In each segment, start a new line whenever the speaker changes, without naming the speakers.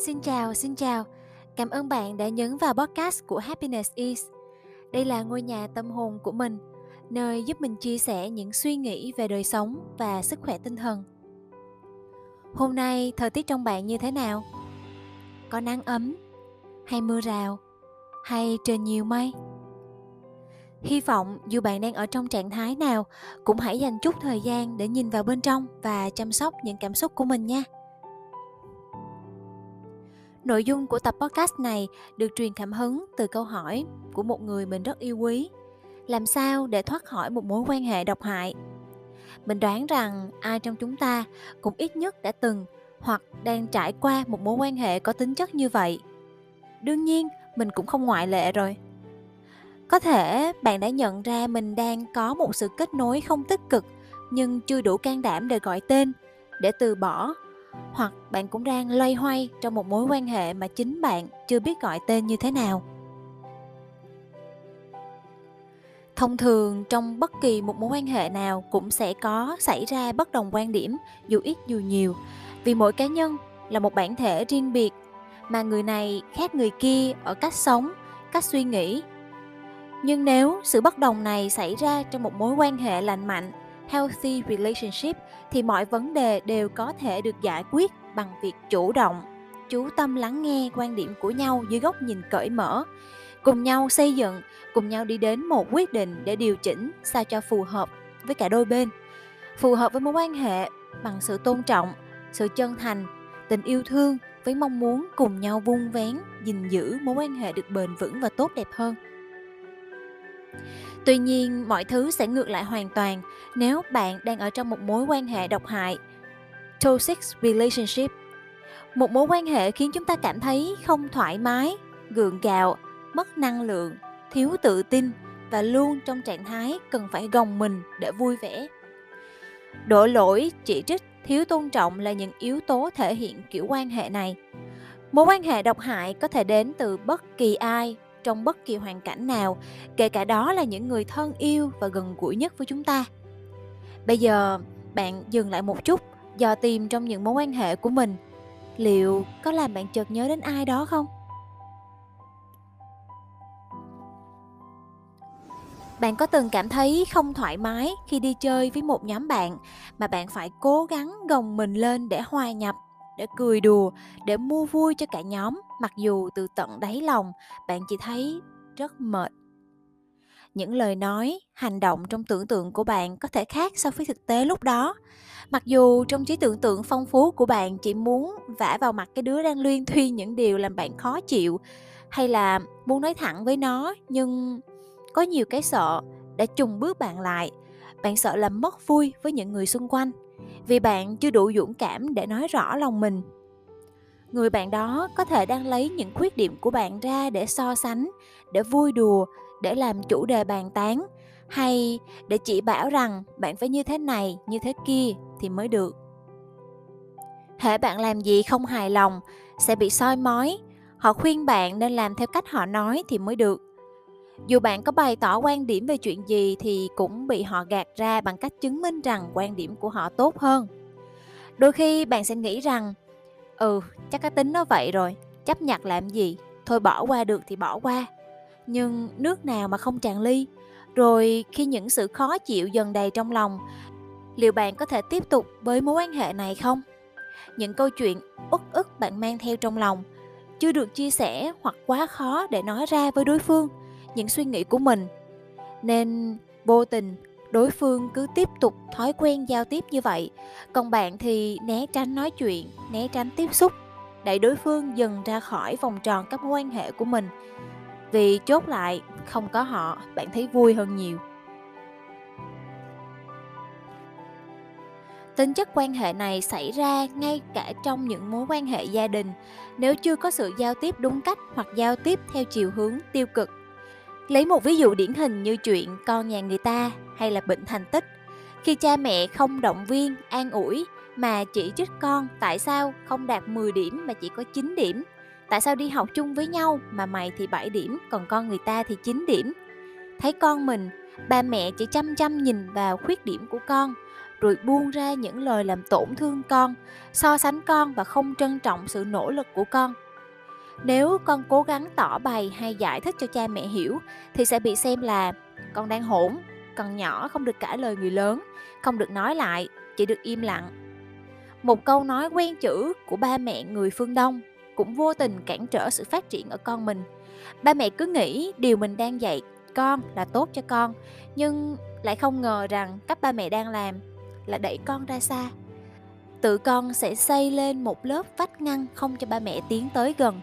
Xin chào, xin chào. Cảm ơn bạn đã nhấn vào podcast của Happiness Is. Đây là ngôi nhà tâm hồn của mình, nơi giúp mình chia sẻ những suy nghĩ về đời sống và sức khỏe tinh thần. Hôm nay thời tiết trong bạn như thế nào? Có nắng ấm hay mưa rào hay trời nhiều mây? Hy vọng dù bạn đang ở trong trạng thái nào cũng hãy dành chút thời gian để nhìn vào bên trong và chăm sóc những cảm xúc của mình nha. Nội dung của tập podcast này được truyền cảm hứng từ câu hỏi của một người mình rất yêu quý. Làm sao để thoát khỏi một mối quan hệ độc hại? Mình đoán rằng ai trong chúng ta cũng ít nhất đã từng hoặc đang trải qua một mối quan hệ có tính chất như vậy. Đương nhiên, mình cũng không ngoại lệ rồi. Có thể bạn đã nhận ra mình đang có một sự kết nối không tích cực nhưng chưa đủ can đảm để gọi tên, để từ bỏ hoặc bạn cũng đang loay hoay trong một mối quan hệ mà chính bạn chưa biết gọi tên như thế nào. Thông thường, trong bất kỳ một mối quan hệ nào cũng sẽ có xảy ra bất đồng quan điểm, dù ít dù nhiều. Vì mỗi cá nhân là một bản thể riêng biệt, mà người này khác người kia ở cách sống, cách suy nghĩ. Nhưng nếu sự bất đồng này xảy ra trong một mối quan hệ lành mạnh healthy relationship thì mọi vấn đề đều có thể được giải quyết bằng việc chủ động, chú tâm lắng nghe quan điểm của nhau dưới góc nhìn cởi mở. Cùng nhau xây dựng, cùng nhau đi đến một quyết định để điều chỉnh sao cho phù hợp với cả đôi bên. Phù hợp với mối quan hệ bằng sự tôn trọng, sự chân thành, tình yêu thương với mong muốn cùng nhau vun vén, gìn giữ mối quan hệ được bền vững và tốt đẹp hơn. Tuy nhiên, mọi thứ sẽ ngược lại hoàn toàn nếu bạn đang ở trong một mối quan hệ độc hại. Toxic relationship Một mối quan hệ khiến chúng ta cảm thấy không thoải mái, gượng gạo, mất năng lượng, thiếu tự tin và luôn trong trạng thái cần phải gồng mình để vui vẻ. Đổ lỗi, chỉ trích, thiếu tôn trọng là những yếu tố thể hiện kiểu quan hệ này. Mối quan hệ độc hại có thể đến từ bất kỳ ai trong bất kỳ hoàn cảnh nào, kể cả đó là những người thân yêu và gần gũi nhất với chúng ta. Bây giờ, bạn dừng lại một chút, dò tìm trong những mối quan hệ của mình. Liệu có làm bạn chợt nhớ đến ai đó không? Bạn có từng cảm thấy không thoải mái khi đi chơi với một nhóm bạn mà bạn phải cố gắng gồng mình lên để hòa nhập? Để cười đùa, để mua vui cho cả nhóm, mặc dù từ tận đáy lòng, bạn chỉ thấy rất mệt. Những lời nói, hành động trong tưởng tượng của bạn có thể khác so với thực tế lúc đó. Mặc dù trong trí tưởng tượng phong phú của bạn chỉ muốn vả vào mặt cái đứa đang luyên thuyên những điều làm bạn khó chịu, hay là muốn nói thẳng với nó, nhưng có nhiều cái sợ đã trùng bước bạn lại. Bạn sợ làm mất vui với những người xung quanh vì bạn chưa đủ dũng cảm để nói rõ lòng mình. Người bạn đó có thể đang lấy những khuyết điểm của bạn ra để so sánh, để vui đùa, để làm chủ đề bàn tán, hay để chỉ bảo rằng bạn phải như thế này, như thế kia thì mới được. Hễ bạn làm gì không hài lòng sẽ bị soi mói, họ khuyên bạn nên làm theo cách họ nói thì mới được dù bạn có bày tỏ quan điểm về chuyện gì thì cũng bị họ gạt ra bằng cách chứng minh rằng quan điểm của họ tốt hơn. Đôi khi bạn sẽ nghĩ rằng ừ chắc cái tính nó vậy rồi, chấp nhận làm gì? Thôi bỏ qua được thì bỏ qua. Nhưng nước nào mà không tràn ly? Rồi khi những sự khó chịu dần đầy trong lòng, liệu bạn có thể tiếp tục với mối quan hệ này không? Những câu chuyện uất ức bạn mang theo trong lòng, chưa được chia sẻ hoặc quá khó để nói ra với đối phương những suy nghĩ của mình. Nên vô tình, đối phương cứ tiếp tục thói quen giao tiếp như vậy, còn bạn thì né tránh nói chuyện, né tránh tiếp xúc, đẩy đối phương dần ra khỏi vòng tròn các mối quan hệ của mình. Vì chốt lại, không có họ, bạn thấy vui hơn nhiều. Tính chất quan hệ này xảy ra ngay cả trong những mối quan hệ gia đình, nếu chưa có sự giao tiếp đúng cách hoặc giao tiếp theo chiều hướng tiêu cực. Lấy một ví dụ điển hình như chuyện con nhà người ta hay là bệnh thành tích. Khi cha mẹ không động viên, an ủi mà chỉ trích con tại sao không đạt 10 điểm mà chỉ có 9 điểm. Tại sao đi học chung với nhau mà mày thì 7 điểm còn con người ta thì 9 điểm. Thấy con mình, ba mẹ chỉ chăm chăm nhìn vào khuyết điểm của con, rồi buông ra những lời làm tổn thương con so sánh con và không trân trọng sự nỗ lực của con nếu con cố gắng tỏ bày hay giải thích cho cha mẹ hiểu, thì sẽ bị xem là con đang hỗn còn nhỏ không được cãi lời người lớn, không được nói lại, chỉ được im lặng. Một câu nói quen chữ của ba mẹ người phương đông cũng vô tình cản trở sự phát triển ở con mình. Ba mẹ cứ nghĩ điều mình đang dạy con là tốt cho con, nhưng lại không ngờ rằng cách ba mẹ đang làm là đẩy con ra xa. Tự con sẽ xây lên một lớp vách ngăn không cho ba mẹ tiến tới gần.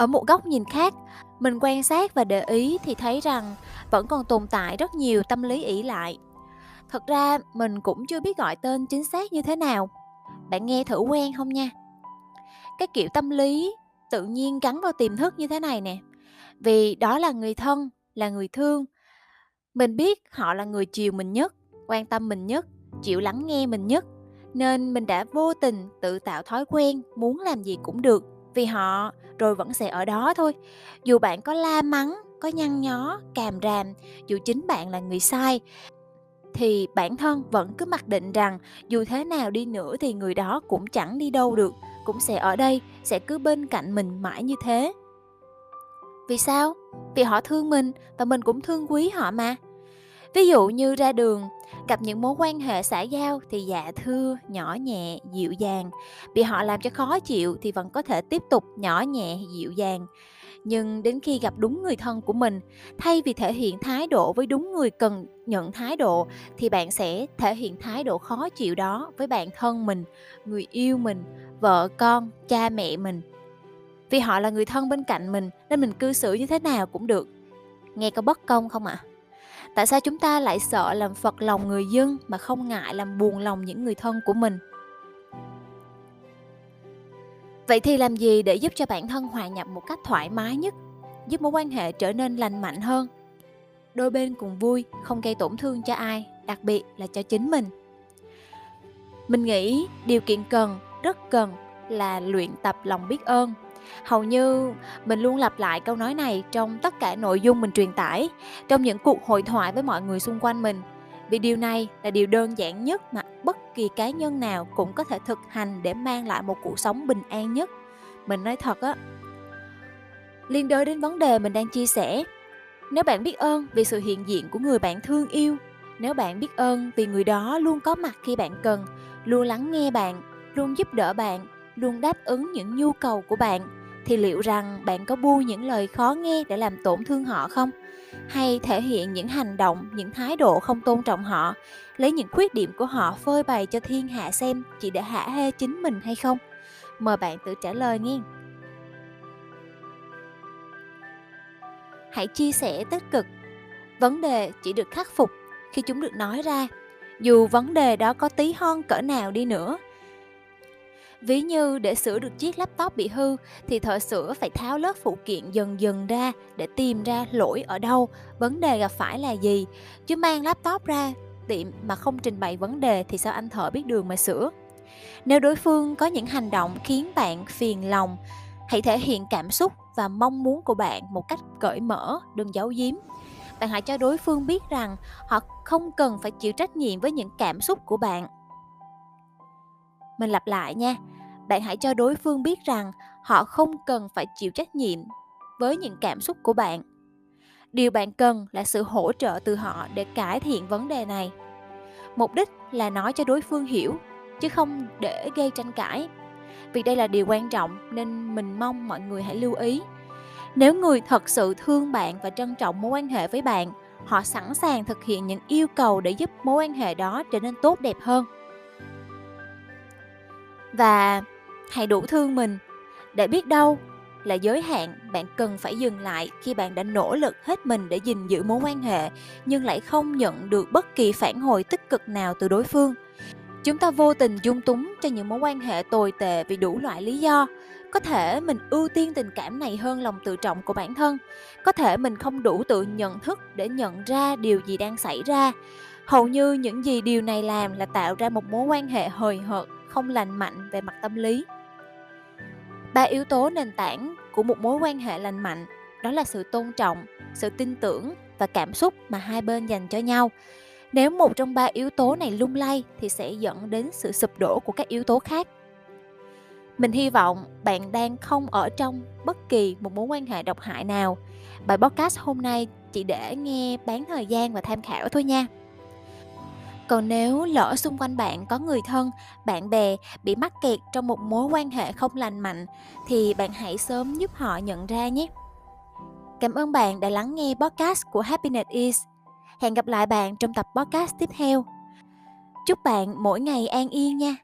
Ở một góc nhìn khác, mình quan sát và để ý thì thấy rằng vẫn còn tồn tại rất nhiều tâm lý ỷ lại. Thật ra, mình cũng chưa biết gọi tên chính xác như thế nào. Bạn nghe thử quen không nha? Cái kiểu tâm lý tự nhiên gắn vào tiềm thức như thế này nè. Vì đó là người thân, là người thương. Mình biết họ là người chiều mình nhất, quan tâm mình nhất, chịu lắng nghe mình nhất. Nên mình đã vô tình tự tạo thói quen muốn làm gì cũng được, vì họ rồi vẫn sẽ ở đó thôi. Dù bạn có la mắng, có nhăn nhó, càm ràm, dù chính bạn là người sai, thì bản thân vẫn cứ mặc định rằng dù thế nào đi nữa thì người đó cũng chẳng đi đâu được, cũng sẽ ở đây, sẽ cứ bên cạnh mình mãi như thế. Vì sao? Vì họ thương mình và mình cũng thương quý họ mà ví dụ như ra đường, gặp những mối quan hệ xã giao thì dạ thưa, nhỏ nhẹ, dịu dàng. Bị họ làm cho khó chịu thì vẫn có thể tiếp tục nhỏ nhẹ, dịu dàng. Nhưng đến khi gặp đúng người thân của mình, thay vì thể hiện thái độ với đúng người cần nhận thái độ, thì bạn sẽ thể hiện thái độ khó chịu đó với bạn thân mình, người yêu mình, vợ, con, cha, mẹ mình. Vì họ là người thân bên cạnh mình, nên mình cư xử như thế nào cũng được. Nghe có bất công không ạ? à? Tại sao chúng ta lại sợ làm phật lòng người dân mà không ngại làm buồn lòng những người thân của mình? Vậy thì làm gì để giúp cho bản thân hòa nhập một cách thoải mái nhất, giúp mối quan hệ trở nên lành mạnh hơn? Đôi bên cùng vui, không gây tổn thương cho ai, đặc biệt là cho chính mình. Mình nghĩ điều kiện cần, rất cần là luyện tập lòng biết ơn hầu như mình luôn lặp lại câu nói này trong tất cả nội dung mình truyền tải, trong những cuộc hội thoại với mọi người xung quanh mình. Vì điều này là điều đơn giản nhất mà bất kỳ cá nhân nào cũng có thể thực hành để mang lại một cuộc sống bình an nhất. Mình nói thật á, liên đới đến vấn đề mình đang chia sẻ, nếu bạn biết ơn vì sự hiện diện của người bạn thương yêu, nếu bạn biết ơn vì người đó luôn có mặt khi bạn cần, luôn lắng nghe bạn, luôn giúp đỡ bạn luôn đáp ứng những nhu cầu của bạn, thì liệu rằng bạn có buông những lời khó nghe để làm tổn thương họ không? Hay thể hiện những hành động, những thái độ không tôn trọng họ, lấy những khuyết điểm của họ phơi bày cho thiên hạ xem chỉ để hạ hê chính mình hay không? Mời bạn tự trả lời nghe. Hãy chia sẻ tích cực. Vấn đề chỉ được khắc phục khi chúng được nói ra. Dù vấn đề đó có tí hon cỡ nào đi nữa Ví như để sửa được chiếc laptop bị hư thì thợ sửa phải tháo lớp phụ kiện dần dần ra để tìm ra lỗi ở đâu, vấn đề gặp phải là gì. Chứ mang laptop ra tiệm mà không trình bày vấn đề thì sao anh thợ biết đường mà sửa. Nếu đối phương có những hành động khiến bạn phiền lòng, hãy thể hiện cảm xúc và mong muốn của bạn một cách cởi mở, đừng giấu giếm. Bạn hãy cho đối phương biết rằng họ không cần phải chịu trách nhiệm với những cảm xúc của bạn mình lặp lại nha. Bạn hãy cho đối phương biết rằng họ không cần phải chịu trách nhiệm với những cảm xúc của bạn. Điều bạn cần là sự hỗ trợ từ họ để cải thiện vấn đề này. Mục đích là nói cho đối phương hiểu, chứ không để gây tranh cãi. Vì đây là điều quan trọng nên mình mong mọi người hãy lưu ý. Nếu người thật sự thương bạn và trân trọng mối quan hệ với bạn, họ sẵn sàng thực hiện những yêu cầu để giúp mối quan hệ đó trở nên tốt đẹp hơn và hãy đủ thương mình. Để biết đâu là giới hạn bạn cần phải dừng lại khi bạn đã nỗ lực hết mình để gìn giữ mối quan hệ, nhưng lại không nhận được bất kỳ phản hồi tích cực nào từ đối phương. Chúng ta vô tình dung túng cho những mối quan hệ tồi tệ vì đủ loại lý do. Có thể mình ưu tiên tình cảm này hơn lòng tự trọng của bản thân. Có thể mình không đủ tự nhận thức để nhận ra điều gì đang xảy ra. Hầu như những gì điều này làm là tạo ra một mối quan hệ hời hợt không lành mạnh về mặt tâm lý ba yếu tố nền tảng của một mối quan hệ lành mạnh, đó là sự tôn trọng, sự tin tưởng và cảm xúc mà hai bên dành cho nhau. Nếu một trong ba yếu tố này lung lay thì sẽ dẫn đến sự sụp đổ của các yếu tố khác. Mình hy vọng bạn đang không ở trong bất kỳ một mối quan hệ độc hại nào. Bài podcast hôm nay chỉ để nghe bán thời gian và tham khảo thôi nha. Còn nếu lỡ xung quanh bạn có người thân, bạn bè bị mắc kẹt trong một mối quan hệ không lành mạnh thì bạn hãy sớm giúp họ nhận ra nhé. Cảm ơn bạn đã lắng nghe podcast của Happiness Is. Hẹn gặp lại bạn trong tập podcast tiếp theo. Chúc bạn mỗi ngày an yên nha.